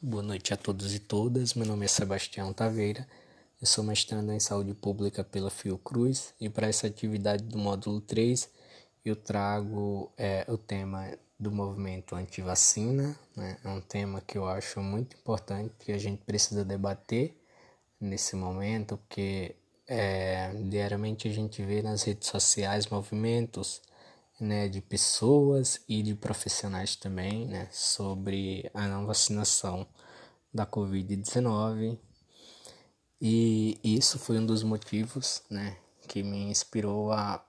Boa noite a todos e todas. Meu nome é Sebastião Taveira. Eu sou mestrando em saúde pública pela Fiocruz e para essa atividade do módulo 3 eu trago é, o tema do movimento anti-vacina. Né? É um tema que eu acho muito importante que a gente precisa debater nesse momento, porque é, diariamente a gente vê nas redes sociais movimentos né, de pessoas e de profissionais também, né, sobre a não vacinação da Covid-19. E isso foi um dos motivos, né, que me inspirou a,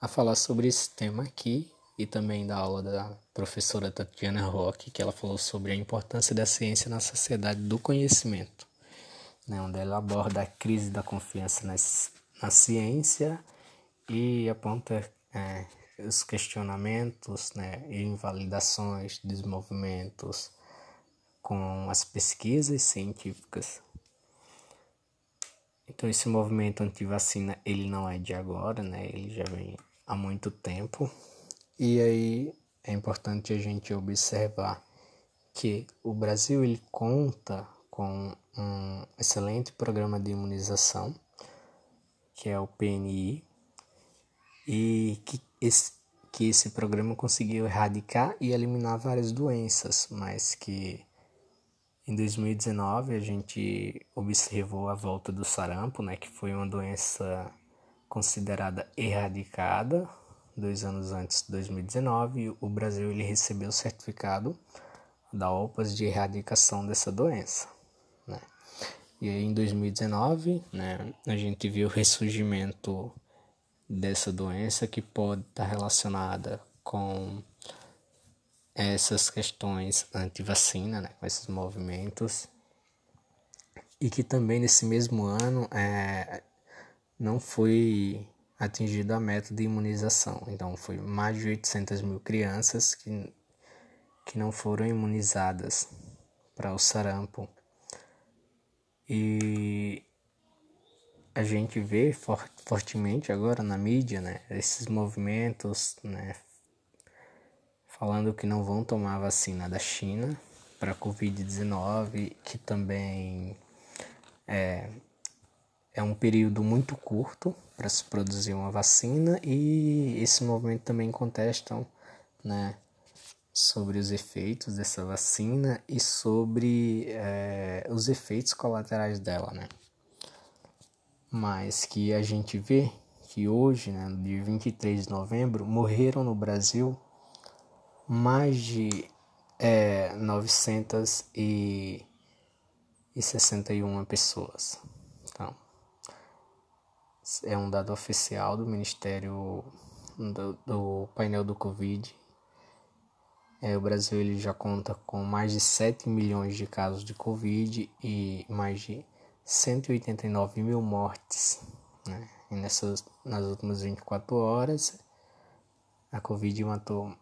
a falar sobre esse tema aqui e também da aula da professora Tatiana Roque, que ela falou sobre a importância da ciência na sociedade do conhecimento, né, onde ela aborda a crise da confiança nas, na ciência e aponta é, os questionamentos né, e invalidações dos movimentos com as pesquisas científicas. Então esse movimento anti-vacina ele não é de agora, né? Ele já vem há muito tempo. E aí é importante a gente observar que o Brasil ele conta com um excelente programa de imunização, que é o PNI, e que esse, que esse programa conseguiu erradicar e eliminar várias doenças, mas que em 2019 a gente observou a volta do sarampo, né, que foi uma doença considerada erradicada dois anos antes de 2019. O Brasil ele recebeu o certificado da OPAS de erradicação dessa doença. Né? E aí, em 2019, né, a gente viu o ressurgimento dessa doença que pode estar relacionada com essas questões anti-vacina, né, com esses movimentos, e que também nesse mesmo ano é, não foi atingida a meta de imunização. Então, foi mais de 800 mil crianças que, que não foram imunizadas para o sarampo. E a gente vê for, fortemente agora na mídia, né, esses movimentos, né, falando que não vão tomar vacina da China para Covid-19, que também é, é um período muito curto para se produzir uma vacina e esse movimento também contestam, né, sobre os efeitos dessa vacina e sobre é, os efeitos colaterais dela, né mas que a gente vê que hoje, né, no dia 23 de novembro, morreram no Brasil mais de é, 961 pessoas. Então, é um dado oficial do Ministério do, do painel do Covid. É, o Brasil ele já conta com mais de 7 milhões de casos de Covid e mais de 189 mil mortes. Né? E nessas, nas últimas 24 horas, a Covid matou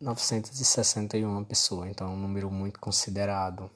961 pessoas, então é um número muito considerado.